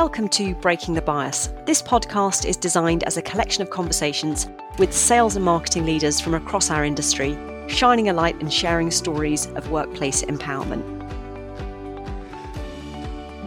Welcome to Breaking the Bias. This podcast is designed as a collection of conversations with sales and marketing leaders from across our industry, shining a light and sharing stories of workplace empowerment.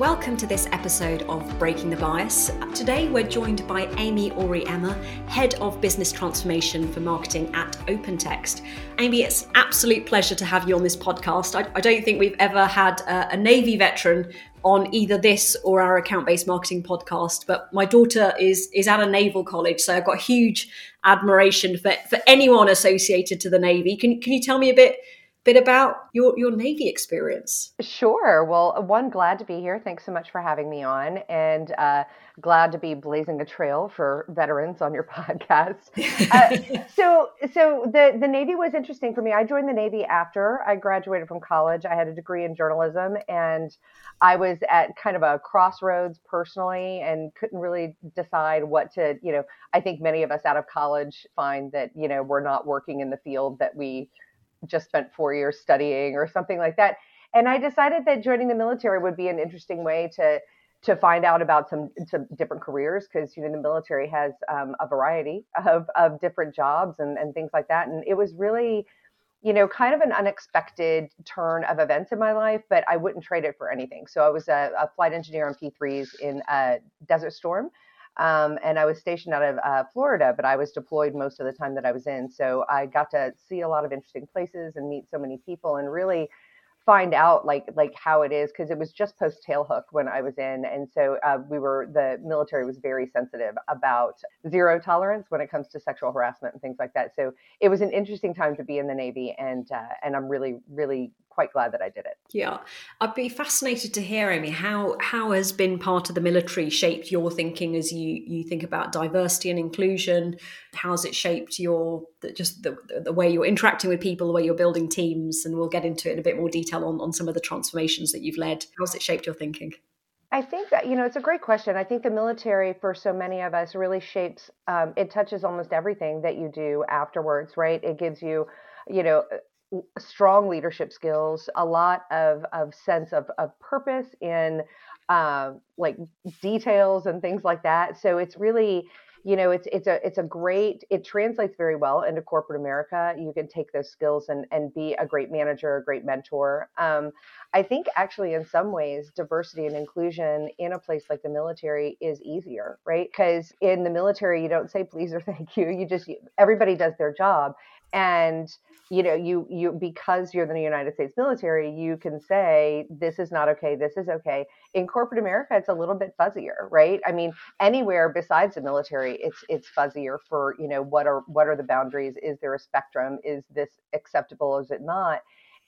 Welcome to this episode of Breaking the Bias. Today we're joined by Amy Auriemma, Head of Business Transformation for Marketing at OpenText. Amy, it's absolute pleasure to have you on this podcast. I, I don't think we've ever had a, a Navy veteran on either this or our account-based marketing podcast, but my daughter is is at a naval college, so I've got huge admiration for, for anyone associated to the Navy. Can, can you tell me a bit bit about your, your Navy experience. Sure. Well, one, glad to be here. Thanks so much for having me on, and uh, glad to be blazing a trail for veterans on your podcast. uh, so, so the the Navy was interesting for me. I joined the Navy after I graduated from college. I had a degree in journalism, and I was at kind of a crossroads personally, and couldn't really decide what to. You know, I think many of us out of college find that you know we're not working in the field that we just spent four years studying or something like that. And I decided that joining the military would be an interesting way to to find out about some some different careers because you know the military has um, a variety of of different jobs and and things like that. And it was really you know, kind of an unexpected turn of events in my life, but I wouldn't trade it for anything. So I was a, a flight engineer on P3s in a Desert Storm, um, and I was stationed out of uh, Florida, but I was deployed most of the time that I was in. So I got to see a lot of interesting places and meet so many people and really find out like like how it is because it was just post tailhook when I was in, and so uh, we were the military was very sensitive about zero tolerance when it comes to sexual harassment and things like that. So it was an interesting time to be in the Navy, and uh, and I'm really really quite glad that I did it. Yeah, I'd be fascinated to hear, Amy, how how has been part of the military shaped your thinking as you you think about diversity and inclusion? How's it shaped your just the, the way you're interacting with people, the way you're building teams? And we'll get into it in a bit more detail on, on some of the transformations that you've led. How's it shaped your thinking? I think that, you know, it's a great question. I think the military, for so many of us, really shapes, um, it touches almost everything that you do afterwards, right? It gives you, you know, strong leadership skills, a lot of, of sense of, of purpose in uh, like details and things like that. So it's really, you know, it's it's a it's a great. It translates very well into corporate America. You can take those skills and and be a great manager, a great mentor. Um, I think actually, in some ways, diversity and inclusion in a place like the military is easier, right? Because in the military, you don't say please or thank you. You just everybody does their job, and you know you you because you're the united states military you can say this is not okay this is okay. In corporate america it's a little bit fuzzier right? I mean anywhere besides the military it's it's fuzzier for you know what are what are the boundaries? Is there a spectrum? Is this acceptable? Is it not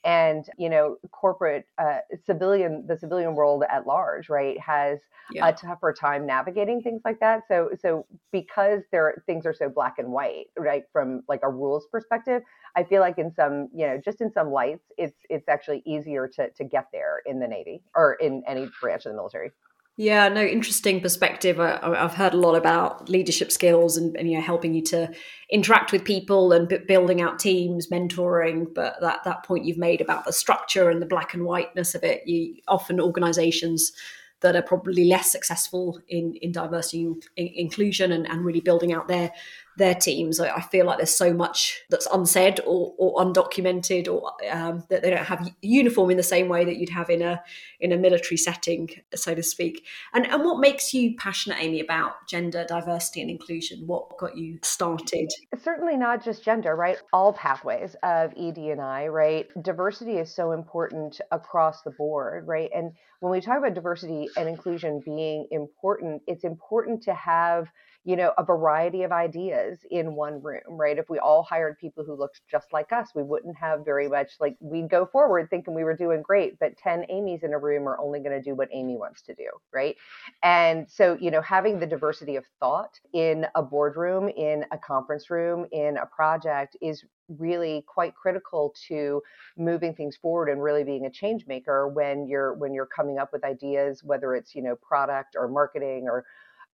and you know corporate uh, civilian the civilian world at large right has yeah. a tougher time navigating things like that so so because there things are so black and white right from like a rules perspective i feel like in some you know just in some lights it's it's actually easier to to get there in the navy or in any branch of the military yeah, no, interesting perspective. I, have heard a lot about leadership skills and, and, you know helping you to interact with people and building out teams, mentoring. But that that point you've made about the structure and the black and whiteness of it, you often organisations that are probably less successful in in diversity in, inclusion and, and really building out their their teams. I, I, feel like there's so much that's unsaid or, or undocumented, or um, that they don't have uniform in the same way that you'd have in a in a military setting, so to speak. And and what makes you passionate, Amy, about gender diversity and inclusion? What got you started? Certainly not just gender, right? All pathways of ED and I, right? Diversity is so important across the board, right? And when we talk about diversity and inclusion being important, it's important to have you know, a variety of ideas in one room, right? If we all hired people who looked just like us, we wouldn't have very much like we'd go forward thinking we were doing great, but 10 Amy's in a room are only going to do what Amy wants to do, right? And so, you know, having the diversity of thought in a boardroom, in a conference room, in a project is really quite critical to moving things forward and really being a change maker when you're when you're coming up with ideas whether it's you know product or marketing or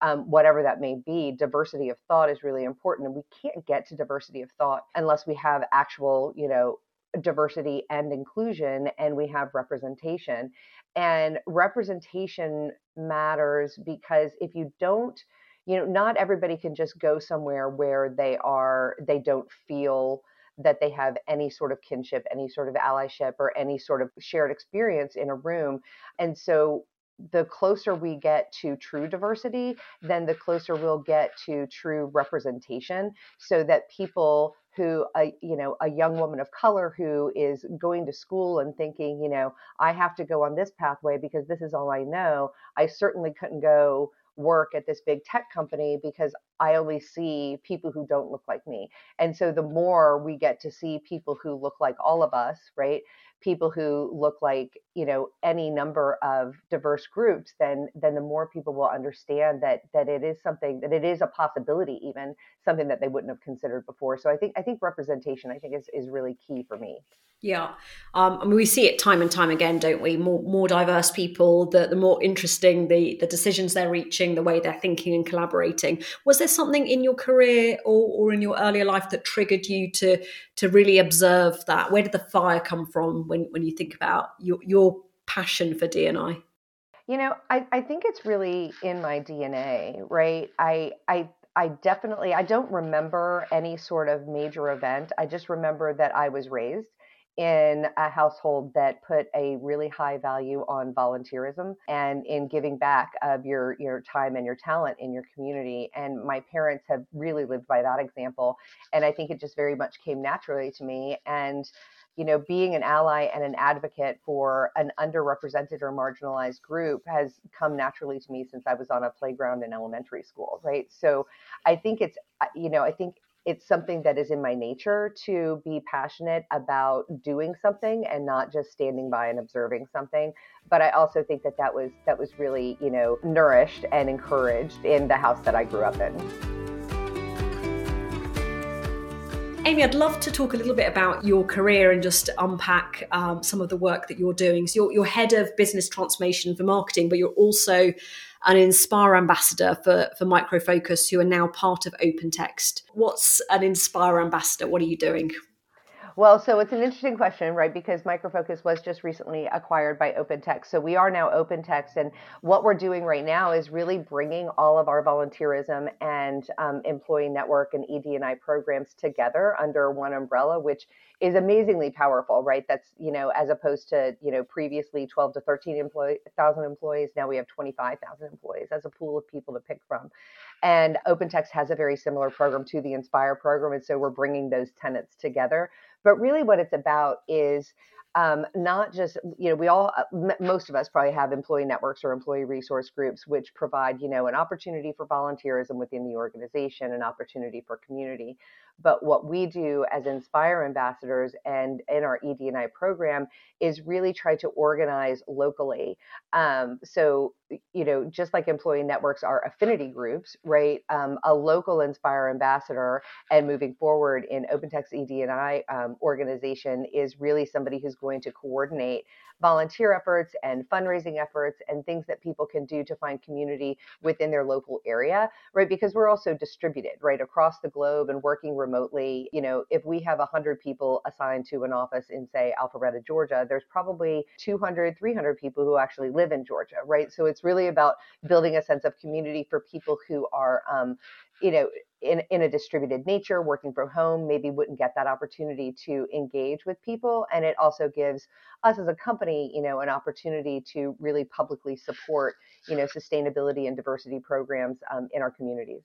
um, whatever that may be, diversity of thought is really important. And we can't get to diversity of thought unless we have actual, you know, diversity and inclusion and we have representation. And representation matters because if you don't you know not everybody can just go somewhere where they are they don't feel that they have any sort of kinship any sort of allyship or any sort of shared experience in a room and so the closer we get to true diversity, then the closer we'll get to true representation so that people who a you know a young woman of color who is going to school and thinking you know i have to go on this pathway because this is all i know i certainly couldn't go work at this big tech company because I only see people who don't look like me. And so the more we get to see people who look like all of us, right? People who look like you know any number of diverse groups then then the more people will understand that that it is something that it is a possibility even something that they wouldn't have considered before so i think i think representation i think is is really key for me yeah, um, I mean we see it time and time again, don't we? More more diverse people, the the more interesting the the decisions they're reaching, the way they're thinking and collaborating. Was there something in your career or, or in your earlier life that triggered you to to really observe that? Where did the fire come from when when you think about your your passion for DNI? You know, I, I think it's really in my DNA, right? I I I definitely I don't remember any sort of major event. I just remember that I was raised in a household that put a really high value on volunteerism and in giving back of your your time and your talent in your community and my parents have really lived by that example and i think it just very much came naturally to me and you know being an ally and an advocate for an underrepresented or marginalized group has come naturally to me since i was on a playground in elementary school right? So i think it's you know i think it's something that is in my nature to be passionate about doing something and not just standing by and observing something but i also think that that was that was really you know nourished and encouraged in the house that i grew up in Amy, I'd love to talk a little bit about your career and just unpack um, some of the work that you're doing. So, you're, you're head of business transformation for marketing, but you're also an Inspire ambassador for, for Micro Focus, who are now part of OpenText. What's an Inspire ambassador? What are you doing? Well, so it's an interesting question, right? Because Micro Focus was just recently acquired by OpenText. So we are now OpenText. And what we're doing right now is really bringing all of our volunteerism and um, employee network and ED&I programs together under one umbrella, which is amazingly powerful, right? That's, you know, as opposed to, you know, previously 12 to 13 employee, thousand employees. Now we have 25,000 employees as a pool of people to pick from. And OpenText has a very similar program to the Inspire program. And so we're bringing those tenants together. But really, what it's about is um, not just you know we all uh, most of us probably have employee networks or employee resource groups which provide you know an opportunity for volunteerism within the organization an opportunity for community but what we do as Inspire ambassadors and in our ED&I program is really try to organize locally. Um, so, you know, just like employee networks are affinity groups, right? Um, a local Inspire ambassador and moving forward in OpenText ED&I um, organization is really somebody who's going to coordinate volunteer efforts and fundraising efforts and things that people can do to find community within their local area, right? Because we're also distributed, right, across the globe and working remotely. You know, if we have 100 people assigned to an office in, say, Alpharetta, Georgia, there's probably 200, 300 people who actually live in Georgia, right? So it's really about building a sense of community for people who are, um, you know, in, in a distributed nature, working from home, maybe wouldn't get that opportunity to engage with people. And it also gives us as a company, you know, an opportunity to really publicly support, you know, sustainability and diversity programs um, in our communities.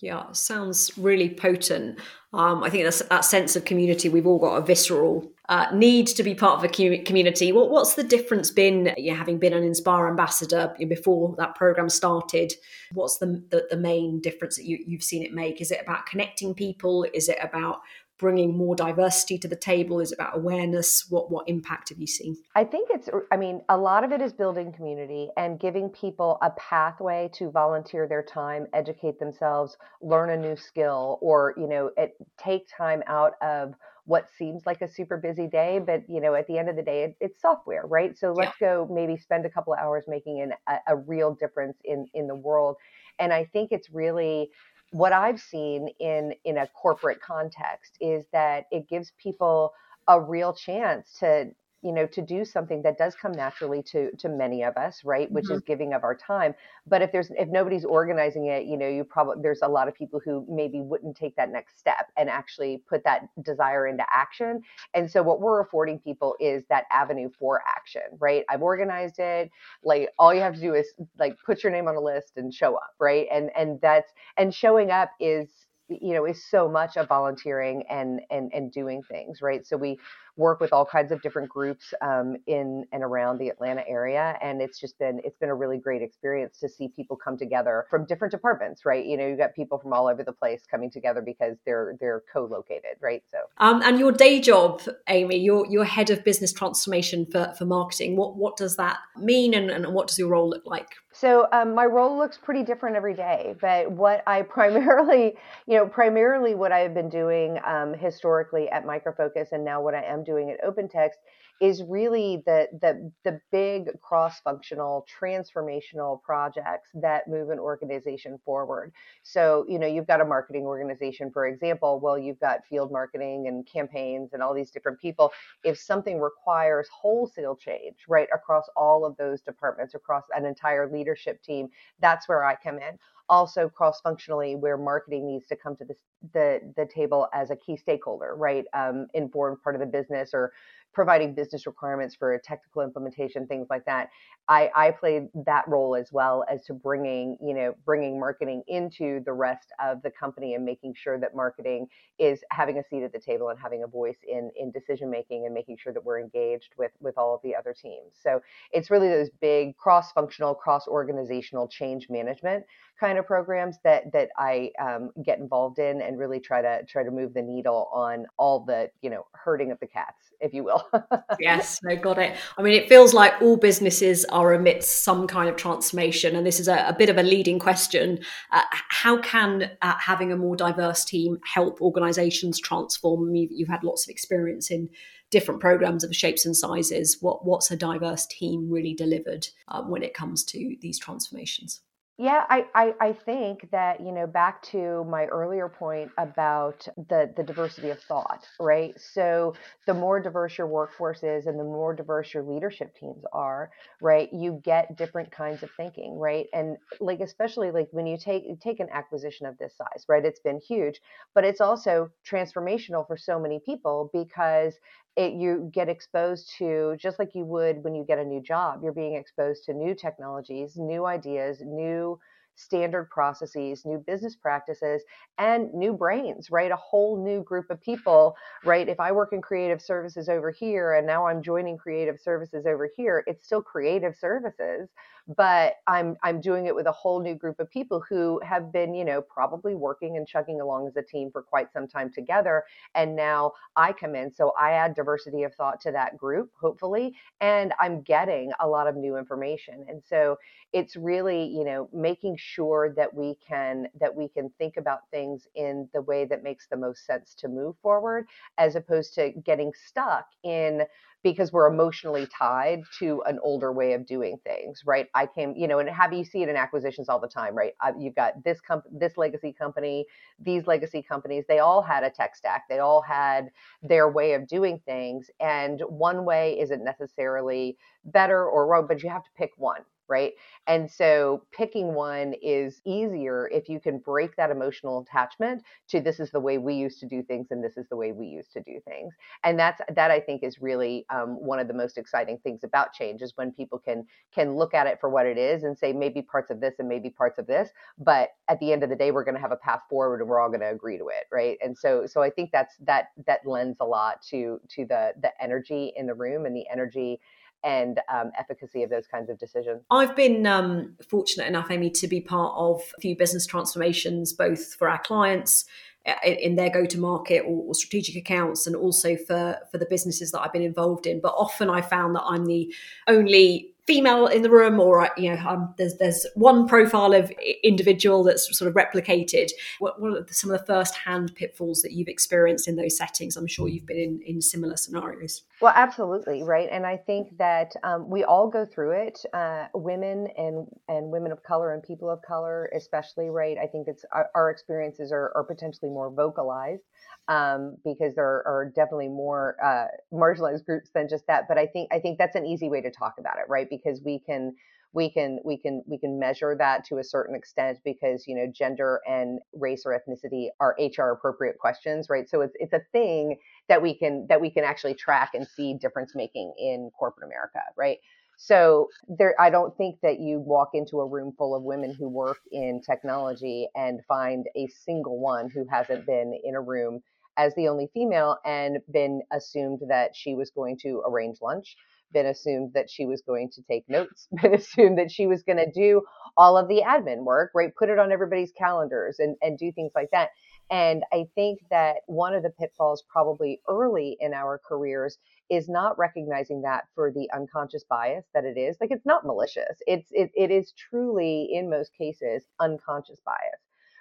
Yeah, sounds really potent. Um, I think that's that sense of community. We've all got a visceral uh, need to be part of a community. What, what's the difference been, you know, having been an Inspire ambassador before that program started? What's the, the, the main difference that you, you've seen it make? Is it about connecting people? Is it about bringing more diversity to the table? Is it about awareness? What what impact have you seen? I think it's. I mean, a lot of it is building community and giving people a pathway to volunteer their time, educate themselves, learn a new skill, or you know, it, take time out of what seems like a super busy day but you know at the end of the day it, it's software right so let's yeah. go maybe spend a couple of hours making an, a, a real difference in in the world and i think it's really what I've seen in in a corporate context is that it gives people a real chance to you know to do something that does come naturally to to many of us right which mm-hmm. is giving of our time. But if there's if nobody's organizing it you know you probably there's a lot of people who maybe wouldn't take that next step and actually put that desire into action. And so what we're affording people is that avenue for action right? I've organized it. Like all you have to do is like put your name on a list and show up right? And and that's and showing up is you know is so much of volunteering and and and doing things right so we work with all kinds of different groups um, in and around the Atlanta area, and it's just been it's been a really great experience to see people come together from different departments, right? You know, you got people from all over the place coming together because they're they're co-located, right? So, um, and your day job, Amy, you're you're head of business transformation for for marketing. What what does that mean, and, and what does your role look like? So um, my role looks pretty different every day, but what I primarily, you know, primarily what I've been doing um, historically at Micro Focus, and now what I am doing at OpenText is really the the the big cross-functional transformational projects that move an organization forward. So, you know, you've got a marketing organization, for example, well, you've got field marketing and campaigns and all these different people. If something requires wholesale change, right, across all of those departments, across an entire leadership team, that's where I come in also cross functionally where marketing needs to come to the, the, the table as a key stakeholder right um, informed part of the business or providing business requirements for a technical implementation, things like that. I, I played that role as well as to bringing, you know, bringing marketing into the rest of the company and making sure that marketing is having a seat at the table and having a voice in in decision making and making sure that we're engaged with with all of the other teams. So it's really those big cross functional, cross organizational change management kind of programs that that I um, get involved in and really try to try to move the needle on all the you know herding of the cats, if you will. yes, no, got it. I mean, it feels like all businesses are amidst some kind of transformation, and this is a, a bit of a leading question. Uh, how can uh, having a more diverse team help organisations transform? You've, you've had lots of experience in different programs of shapes and sizes. What what's a diverse team really delivered uh, when it comes to these transformations? Yeah, I, I, I think that, you know, back to my earlier point about the, the diversity of thought, right? So the more diverse your workforce is and the more diverse your leadership teams are, right, you get different kinds of thinking, right? And like especially like when you take take an acquisition of this size, right? It's been huge, but it's also transformational for so many people because it, you get exposed to just like you would when you get a new job you're being exposed to new technologies new ideas new standard processes, new business practices, and new brains, right? A whole new group of people, right? If I work in creative services over here and now I'm joining creative services over here, it's still creative services, but I'm I'm doing it with a whole new group of people who have been, you know, probably working and chugging along as a team for quite some time together. And now I come in, so I add diversity of thought to that group, hopefully, and I'm getting a lot of new information. And so it's really, you know, making sure that we can that we can think about things in the way that makes the most sense to move forward, as opposed to getting stuck in because we're emotionally tied to an older way of doing things, right? I came, you know, and have you see it in acquisitions all the time, right? Uh, you've got this comp- this legacy company, these legacy companies. They all had a tech stack. They all had their way of doing things, and one way isn't necessarily better or wrong, but you have to pick one, right? And so picking one is easier if you can break that emotional attachment to this is the way we used to do things and this is the way we used to do things. And that's that I think is really um, one of the most exciting things about change is when people can can look at it for what it is and say maybe parts of this and maybe parts of this, but at the end of the day we're going to have a path forward and we're all going to agree to it, right? And so so I think that's that that lends a lot to to the the energy in the room and the energy and um, efficacy of those kinds of decisions. I've been um, fortunate enough, Amy, to be part of a few business transformations, both for our clients uh, in their go-to-market or, strategic accounts, and also for for the businesses that I've been involved in. But often I found that I'm the only female in the room or you know there's there's one profile of individual that's sort of replicated what, what are some of the first hand pitfalls that you've experienced in those settings i'm sure you've been in, in similar scenarios Well, absolutely, right. And I think that um, we all go through it. Uh, women and and women of color and people of color, especially, right. I think it's our, our experiences are, are potentially more vocalized um, because there are definitely more uh, marginalized groups than just that. But I think I think that's an easy way to talk about it, right? Because we can we can we can we can measure that to a certain extent because you know gender and race or ethnicity are HR appropriate questions, right? So it's it's a thing that we can that we can actually track and see difference making in corporate America, right? So there, I don't think that you walk into a room full of women who work in technology and find a single one who hasn't been in a room as the only female and been assumed that she was going to arrange lunch been assumed that she was going to take notes, been assumed that she was going to do all of the admin work, right? Put it on everybody's calendars and, and do things like that. And I think that one of the pitfalls, probably early in our careers, is not recognizing that for the unconscious bias that it is. Like it's not malicious. It's it, it is truly, in most cases, unconscious bias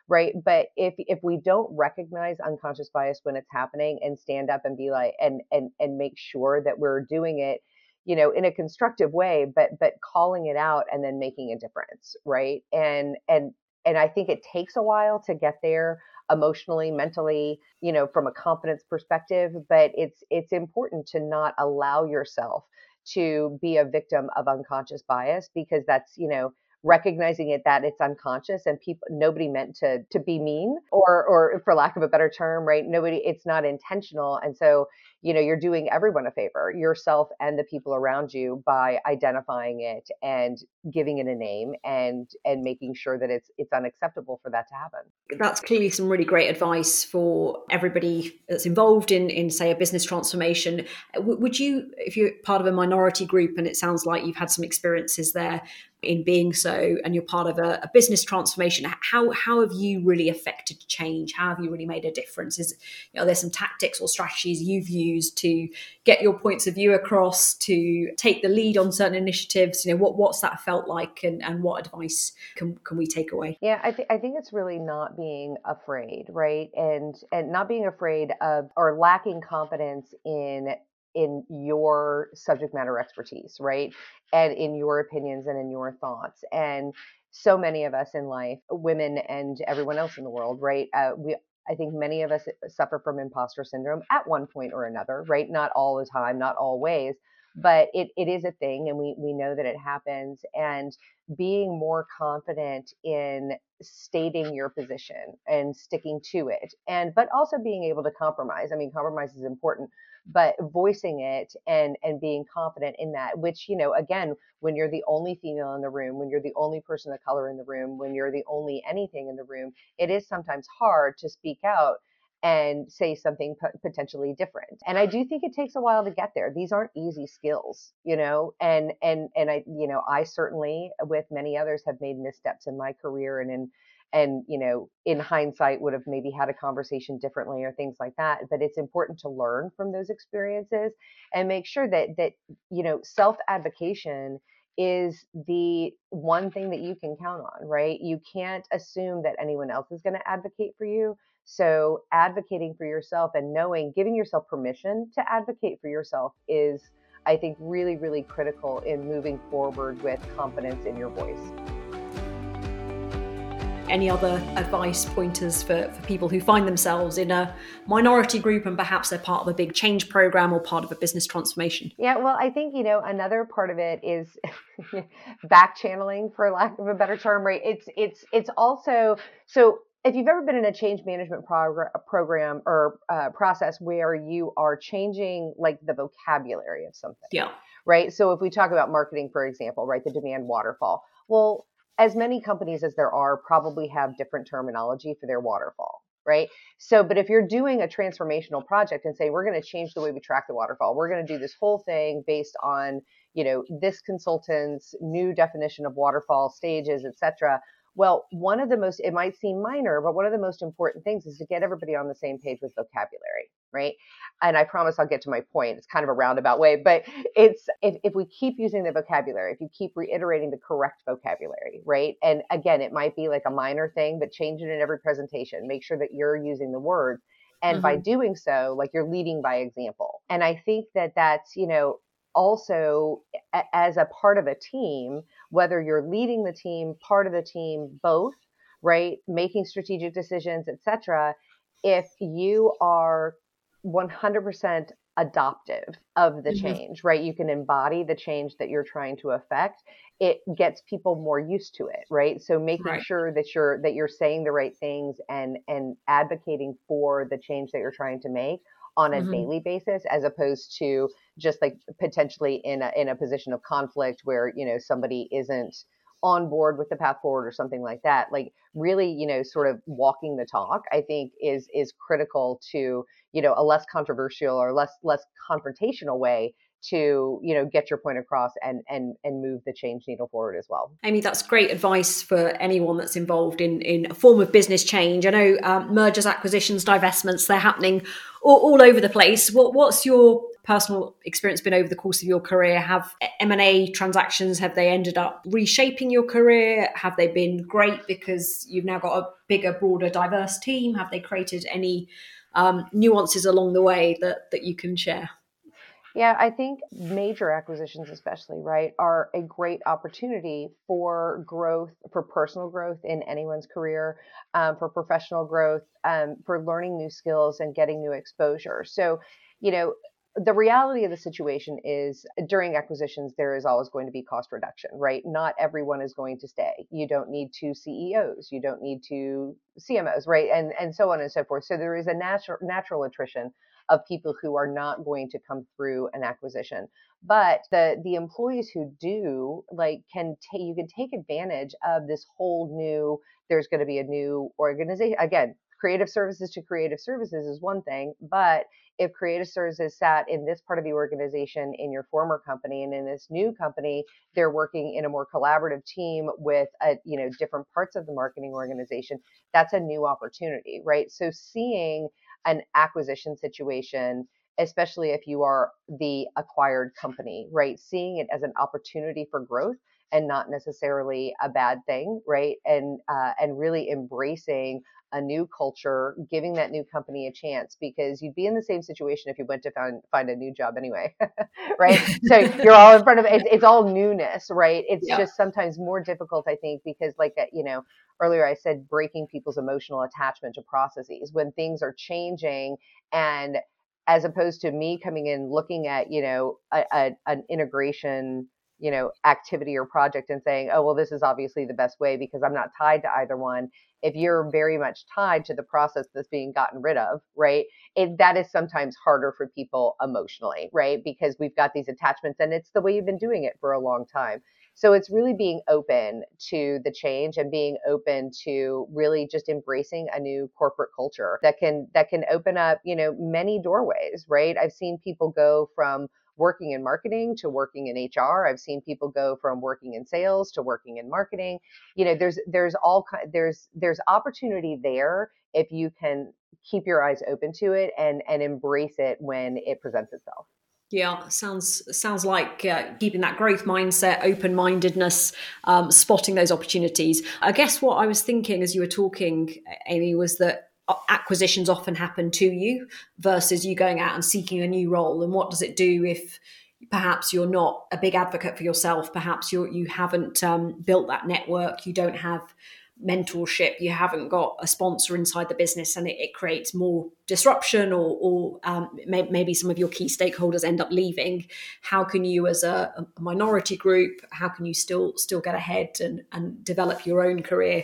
right but if if we don't recognize unconscious bias when it's happening and stand up and be like and and and make sure that we're doing it you know in a constructive way but but calling it out and then making a difference right? And and and i think it takes a while to get there emotionally mentally you know from a confidence perspective but it's it's important to not allow yourself to be a victim of unconscious bias because that's you know recognizing it that it's unconscious and people nobody meant to to be mean or or for lack of a better term right nobody it's not intentional. And so you know you're doing everyone a favor yourself and the people around you by identifying it and giving it a name and and making sure that it's it's unacceptable for that to happen. That's clearly some really great advice for everybody that's involved in in say a business transformation. Would you if you're part of a minority group and it sounds like you've had some experiences there in being so and you're part of a, a, business transformation how how have you really affected change? How have you really made a difference? Is you know there's some tactics or strategies you've used to get your points of view across to take the lead on certain initiatives? You know what what's that felt like and, and what advice can, can we take away? Yeah I, th- I think it's really not being afraid right? And and not being afraid of or lacking confidence in in your subject matter expertise, right? And in your opinions and in your thoughts. And so many of us in life, women and everyone else in the world, right? Uh, we, I think many of us suffer from imposter syndrome at one point or another, right? Not all the time, not always, but it, it is a thing and we, we know that it happens. And being more confident in stating your position and sticking to it and but also being able to compromise i mean compromise is important but voicing it and and being confident in that which you know again when you're the only female in the room when you're the only person of color in the room when you're the only anything in the room it is sometimes hard to speak out and say something potentially different and i do think it takes a while to get there. These aren't easy skills you know and and and i you know i certainly with many others have made missteps in my career and in and you know in hindsight would have maybe had a conversation differently or things like that but it's important to learn from those experiences and make sure that that you know self advocation is the one thing that you can count on right? You can't assume that anyone else is going to advocate for you so advocating for yourself and knowing giving yourself permission to advocate for yourself is i think really really critical in moving forward with confidence in your voice. Any other advice pointers for, for people who find themselves in a minority group and perhaps they're part of a big change program or part of a business transformation? Yeah well i think you know another part of it is back channeling for lack of a better term right? It's it's it's also so if you've ever been in a change management progr- program or uh, process where you are changing like the vocabulary of something yeah. right? So if we talk about marketing for example right the demand waterfall well as many companies as there are probably have different terminology for their waterfall right? So but if you're doing a transformational project and say we're going to change the way we track the waterfall. We're going to do this whole thing based on you know this consultant's new definition of waterfall stages et cetera well, one of the most, it might seem minor, but one of the most important things is to get everybody on the same page with vocabulary, right? And I promise I'll get to my point. It's kind of a roundabout way, but it's if, if we keep using the vocabulary, if you keep reiterating the correct vocabulary, right? And again, it might be like a minor thing, but change it in every presentation. Make sure that you're using the words And mm-hmm. by doing so, like you're leading by example. And I think that that's, you know, also as a part of a team, whether you're leading the team, part of the team, both, right, making strategic decisions, etc. If you are 100% adoptive of the mm-hmm. change, right? You can embody the change that you're trying to affect. It gets people more used to it, right? So making right. sure that you're that you're saying the right things and and advocating for the change that you're trying to make on a mm-hmm. daily basis as opposed to just like potentially in a in a position of conflict where, you know, somebody isn't on board with the path forward or something like that like really you know sort of walking the talk i think is is critical to you know a less controversial or less less confrontational way to you know get your point across and and and move the change needle forward as well. Amy that's great advice for anyone that's involved in in a form of business change. I know um, mergers acquisitions divestments they're happening all, all over the place. What, what's your personal experience been over the course of your career? Have m&a transactions have they ended up reshaping your career? Have they been great because you've now got a bigger broader diverse team? Have they created any um, nuances along the way that that you can share yeah, I think major acquisitions, especially, right, are a great opportunity for growth, for personal growth in anyone's career, um, for professional growth, um, for learning new skills and getting new exposure. So, you know, the reality of the situation is during acquisitions, there is always going to be cost reduction, right? Not everyone is going to stay. You don't need two CEOs, you don't need two CMOs, right? And and so on and so forth. So there is a natural natural attrition of people who are not going to come through an acquisition. But the the employees who do like can take you can take advantage of this whole new there's going to be a new organization again creative services to creative services is one thing but if creative services sat in this part of the organization in your former company and in this new company they're working in a more collaborative team with a you know different parts of the marketing organization that's a new opportunity right so seeing an acquisition situation, especially if you are the acquired company, right? Seeing it as an opportunity for growth and not necessarily a bad thing, right? And uh, and really embracing a new culture, giving that new company a chance because you'd be in the same situation if you went to find find a new job anyway, right? so you're all in front of it. It's all newness, right? It's yeah. just sometimes more difficult, I think, because like uh, you know, earlier I said breaking people's emotional attachment to processes when things are changing and as opposed to me coming in looking at you know a, a, an integration you know activity or project and saying oh well this is obviously the best way because i'm not tied to either one if you're very much tied to the process that's being gotten rid of right it, that is sometimes harder for people emotionally right because we've got these attachments and it's the way you've been doing it for a long time so it's really being open to the change and being open to really just embracing a new corporate culture that can that can open up, you know, many doorways, right? I've seen people go from working in marketing to working in HR. I've seen people go from working in sales to working in marketing. You know, there's there's all there's there's opportunity there if you can keep your eyes open to it and and embrace it when it presents itself. Yeah, sounds sounds like uh, keeping that growth mindset, open mindedness, um, spotting those opportunities. I guess what I was thinking as you were talking, Amy, was that acquisitions often happen to you versus you going out and seeking a new role. And what does it do if perhaps you're not a big advocate for yourself? Perhaps you you haven't um, built that network. You don't have mentorship, you haven't got a sponsor inside the business, and it, it creates more disruption, or, or um, may, maybe some of your key stakeholders end up leaving. How can you, as a, a minority group, how can you still still get ahead and, and develop your own career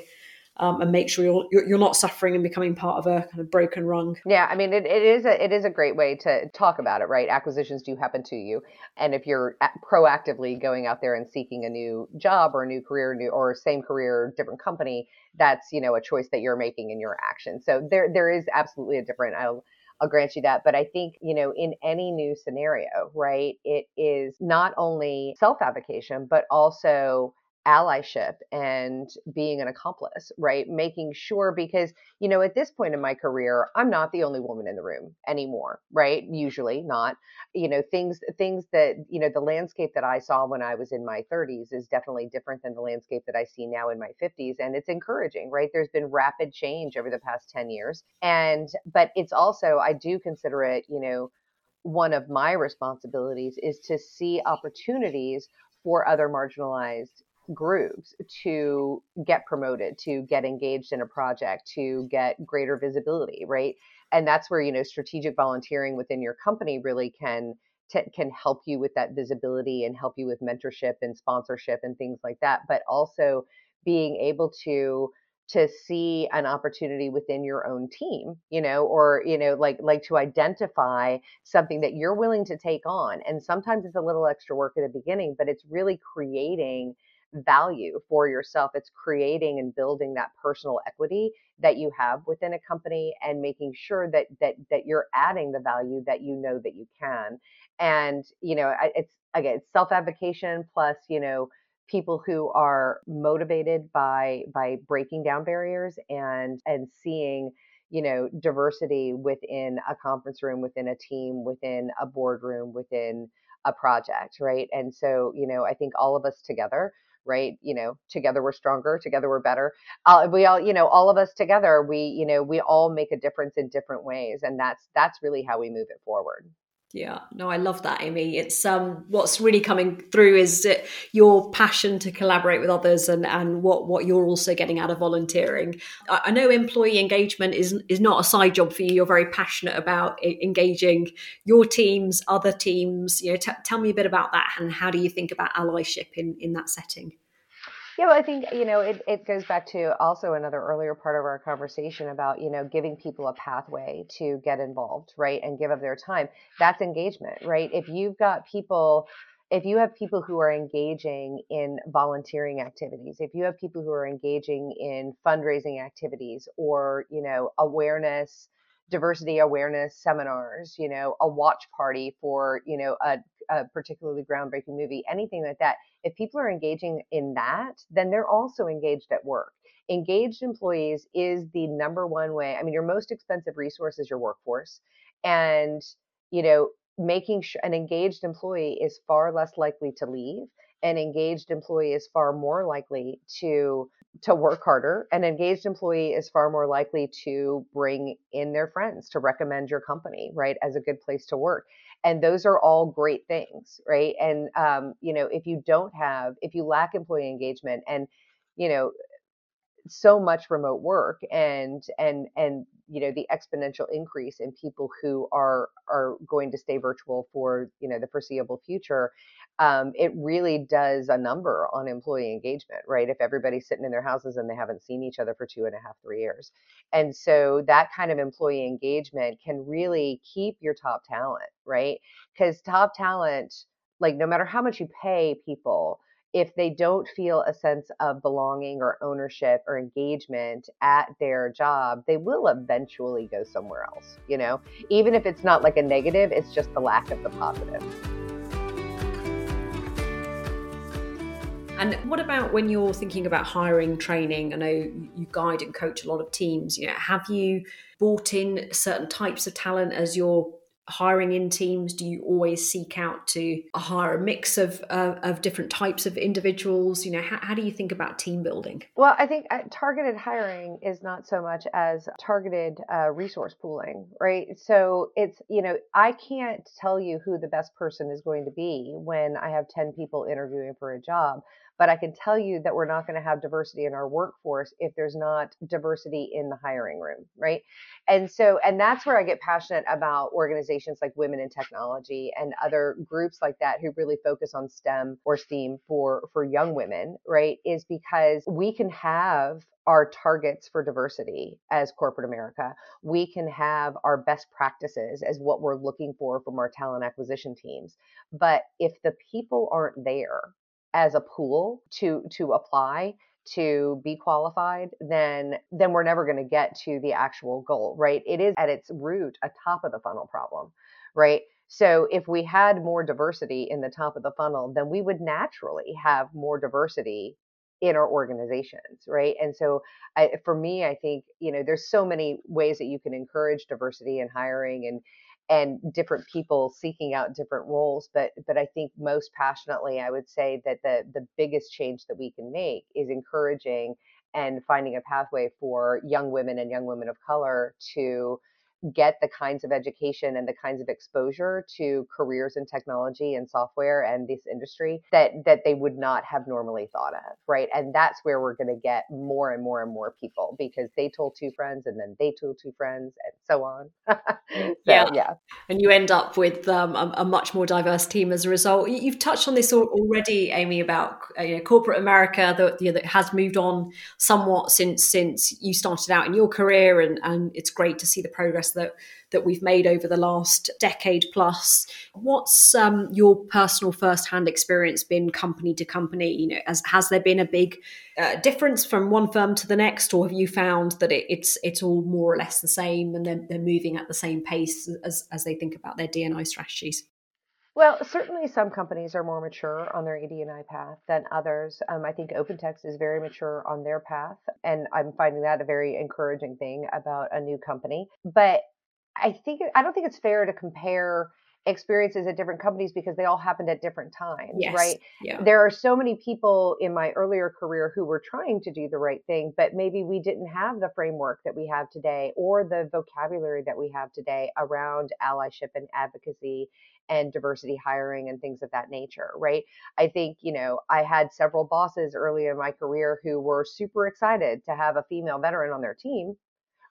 um, and make sure you're, you're not suffering and becoming part of a kind of broken rung. Yeah, I mean it, it is a it is a great way to talk about it, right? Acquisitions do happen to you, and if you're proactively going out there and seeking a new job or a new career, new or same career, different company, that's you know a choice that you're making in your action. So there there is absolutely a different. I'll I'll grant you that. But I think, you know, in any new scenario, right, it is not only self avocation, but also allyship and being an accomplice, right? Making sure because, you know, at this point in my career, I'm not the only woman in the room anymore, right? Usually not. You know, things things that, you know, the landscape that I saw when I was in my 30s is definitely different than the landscape that I see now in my 50s and it's encouraging, right? There's been rapid change over the past 10 years. And but it's also I do consider it, you know, one of my responsibilities is to see opportunities for other marginalized groups to get promoted, to get engaged in a project, to get greater visibility, right? And that's where, you know, strategic volunteering within your company really can t- can help you with that visibility and help you with mentorship and sponsorship and things like that, but also being able to to see an opportunity within your own team you know or you know like like to identify something that you're willing to take on and sometimes it's a little extra work at the beginning but it's really creating value for yourself. It's creating and building that personal equity that you have within a company and making sure that that that you're adding the value that you know that you can. And you know it's again it's self advocation plus you know people who are motivated by by breaking down barriers and and seeing you know diversity within a conference room within a team within a boardroom within a project right? And so you know i think all of us together right? You know together we're stronger together we're better. Uh, we all you know all of us together we you know we all make a difference in different ways and that's that's really how we move it forward yeah, no, I love that, Amy. It's um, what's really coming through is your passion to collaborate with others, and and what what you're also getting out of volunteering. I, I know employee engagement is is not a side job for you. You're very passionate about engaging your teams, other teams. You know, t- tell me a bit about that, and how do you think about allyship in in that setting? Yeah, well, I think, you know, it, it goes back to also another earlier part of our conversation about, you know, giving people a pathway to get involved, right? And give of their time. That's engagement, right? If you've got people, if you have people who are engaging in volunteering activities, if you have people who are engaging in fundraising activities or, you know, awareness, diversity awareness seminars, you know, a watch party for, you know, a, a particularly groundbreaking movie, anything like that if people are engaging in that, then they're also engaged at work. Engaged employees is the number one way. I mean, your most expensive resource is your workforce. And, you know, making sure an engaged employee is far less likely to leave an engaged employee is far more likely to to work harder an engaged employee is far more likely to bring in their friends to recommend your company right as a good place to work and those are all great things right? And um, you know if you don't have if you lack employee engagement and you know so much remote work and and and you know the exponential increase in people who are are going to stay virtual for you know the foreseeable future um, it really does a number on employee engagement right? If everybody's sitting in their houses and they haven't seen each other for two and a half three years. And so that kind of employee engagement can really keep your top talent right? Because top talent like no matter how much you pay people if they don't feel a sense of belonging or ownership or engagement at their job, they will eventually go somewhere else, you know? Even if it's not like a negative, it's just the lack of the positive. And what about when you're thinking about hiring, training? I know you guide and coach a lot of teams. You know, have you brought in certain types of talent as you're hiring in teams? Do you always seek out to hire a mix of uh, of different types of individuals? You know, how, how do you think about team building? Well, I think uh, targeted hiring is not so much as targeted uh, resource pooling, right? So it's you know I can't tell you who the best person is going to be when I have ten people interviewing for a job. But I can tell you that we're not going to have diversity in our workforce if there's not diversity in the hiring room, right? And so, and that's where I get passionate about organizations like Women in Technology and other groups like that who really focus on STEM or STEAM for for young women, right? Is because we can have our targets for diversity as corporate America. We can have our best practices as what we're looking for from our talent acquisition teams. But if the people aren't there as a pool to to apply to be qualified then then we're never going to get to the actual goal right it is at its root a top of the funnel problem right so if we had more diversity in the top of the funnel then we would naturally have more diversity in our organizations, right? And so, I, for me, I think you know there's so many ways that you can encourage diversity in hiring and and different people seeking out different roles but but i think most passionately i would say that the the biggest change that we can make is encouraging and finding a pathway for young women and young women of color to get the kinds of education and the kinds of exposure to careers in technology and software and this industry that that they would not have normally thought of right? And that's where we're going to get more and more and more people because they told two friends and then they told two friends and so on. So, yeah. yeah. And you end up with um, a, a, much more diverse team as a result. You've touched on this already amy about uh, you know, corporate america that, you know, that has moved on somewhat since since you started out in your career and and it's great to see the progress that that we've made over the last decade plus. What's um, your personal first-hand experience been company to company? You know, as, has there been a big uh, difference from one firm to the next, or have you found that it, it's it's all more or less the same, and they're, they're moving at the same pace as as they think about their DNI strategies? Well, certainly some companies are more mature on their ED&I path than others. Um, I think OpenText is very mature on their path, and I'm finding that a very encouraging thing about a new company. But I think I don't think it's fair to compare experiences at different companies because they all happened at different times, yes. right? Yeah. There are so many people in my earlier career who were trying to do the right thing, but maybe we didn't have the framework that we have today or the vocabulary that we have today around allyship and advocacy and diversity hiring and things of that nature, right? I think, you know, I had several bosses early in my career who were super excited to have a female veteran on their team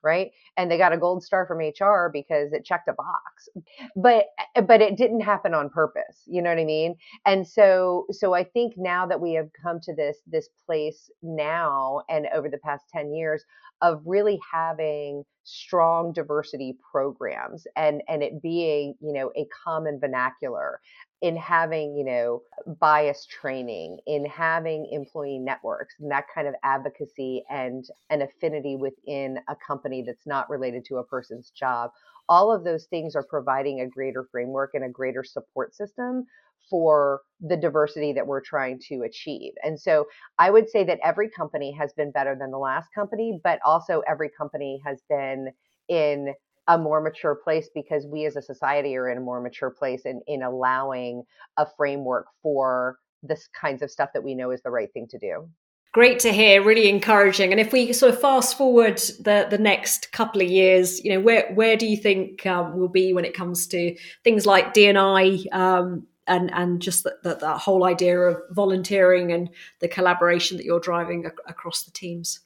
right? And they got a gold star from hr because it checked a box. But eh, but it didn't happen on purpose you know what i mean? And so so i think now that we have come to this this place now and over the past 10 years of really having strong diversity programs and and it being you know a common vernacular in having you know bias training in having employee networks and that kind of advocacy and an affinity within a company that's not related to a person's job all of those things are providing a greater framework and a greater support system for the diversity that we're trying to achieve. And so I would say that every company has been better than the last company, but also every company has been in a more mature place because we as a society are in a more mature place in, in allowing a framework for this kinds of stuff that we know is the right thing to do. Great to hear, really encouraging. And if we sort of fast forward the, the next couple of years, you know, where where do you think um, we'll be when it comes to things like DNI um, and and just that that whole idea of volunteering and the collaboration that you're driving ac- across the teams?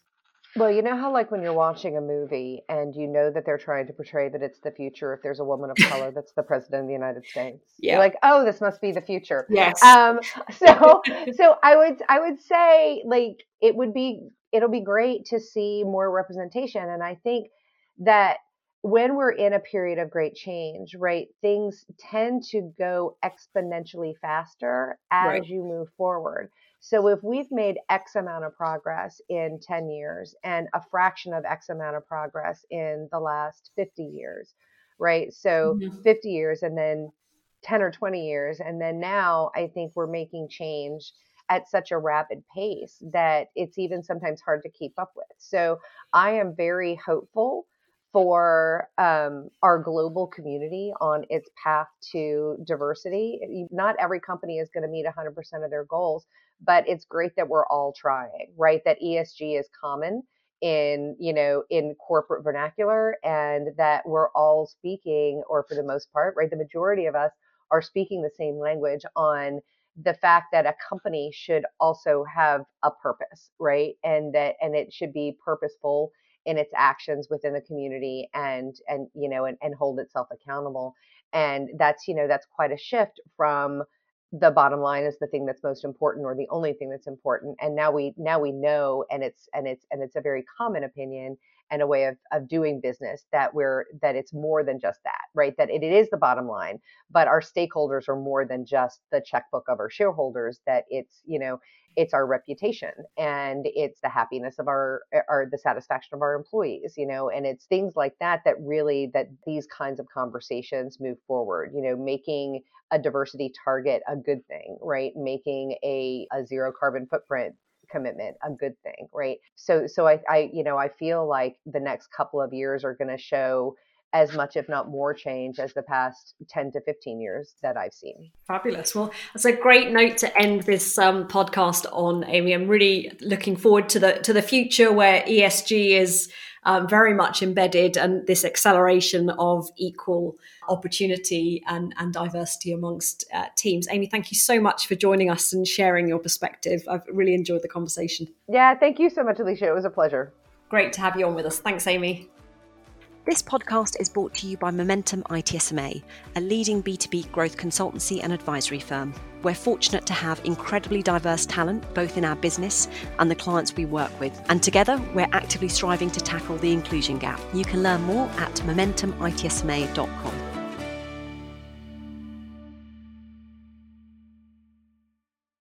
Well, you know how like when you're watching a movie and you know that they're trying to portray that it's the future if there's a woman of color that's the president of the United States. Yeah. You're like, "Oh, this must be the future." Yes. Um so so I would I would say like it would be it'll be great to see more representation and I think that when we're in a period of great change, right, things tend to go exponentially faster as right. you move forward. So if we've made X amount of progress in 10 years and a fraction of X amount of progress in the last 50 years, right? So mm-hmm. 50 years and then 10 or 20 years. And then now I think we're making change at such a rapid pace that it's even sometimes hard to keep up with. So I am very hopeful for um, our global community on its path to diversity. Not every company is going to meet 100% of their goals, but it's great that we're all trying, right? That ESG is common in you know in corporate vernacular and that we're all speaking or for the most part right the majority of us are speaking the same language on the fact that a company should also have a purpose right and that and it should be purposeful in its actions within the community and and you know and, and hold itself accountable and that's you know that's quite a shift from the bottom line is the thing that's most important or the only thing that's important and now we now we know and it's and it's and it's a very common opinion and a way of, of doing business that we're that it's more than just that right? That it, it is the bottom line but our stakeholders are more than just the checkbook of our shareholders that it's you know it's our reputation and it's the happiness of our eh, or the satisfaction of our employees you know? And it's things like that that really that these kinds of conversations move forward you know making a diversity target a good thing right? Making a, a zero carbon footprint commitment a good thing, right? So so I, I you know I feel like the next couple of years are going to show as much, if not more, change as the past 10 to 15 years that I've seen. Fabulous. Well, that's a great note to end this um, podcast on, Amy. I'm really looking forward to the to the future where ESG is um, very much embedded and this acceleration of equal opportunity and, and diversity amongst uh, teams. Amy, thank you so much for joining us and sharing your perspective. I've really enjoyed the conversation. Yeah, thank you so much, Alicia. It was a pleasure. Great to have you on with us. Thanks, Amy. This podcast is brought to you by Momentum ITSMA, a leading B2B growth consultancy and advisory firm. We're fortunate to have incredibly diverse talent both in our business and the clients we work with. And together, we're actively striving to tackle the inclusion gap. You can learn more at momentumitsma.com.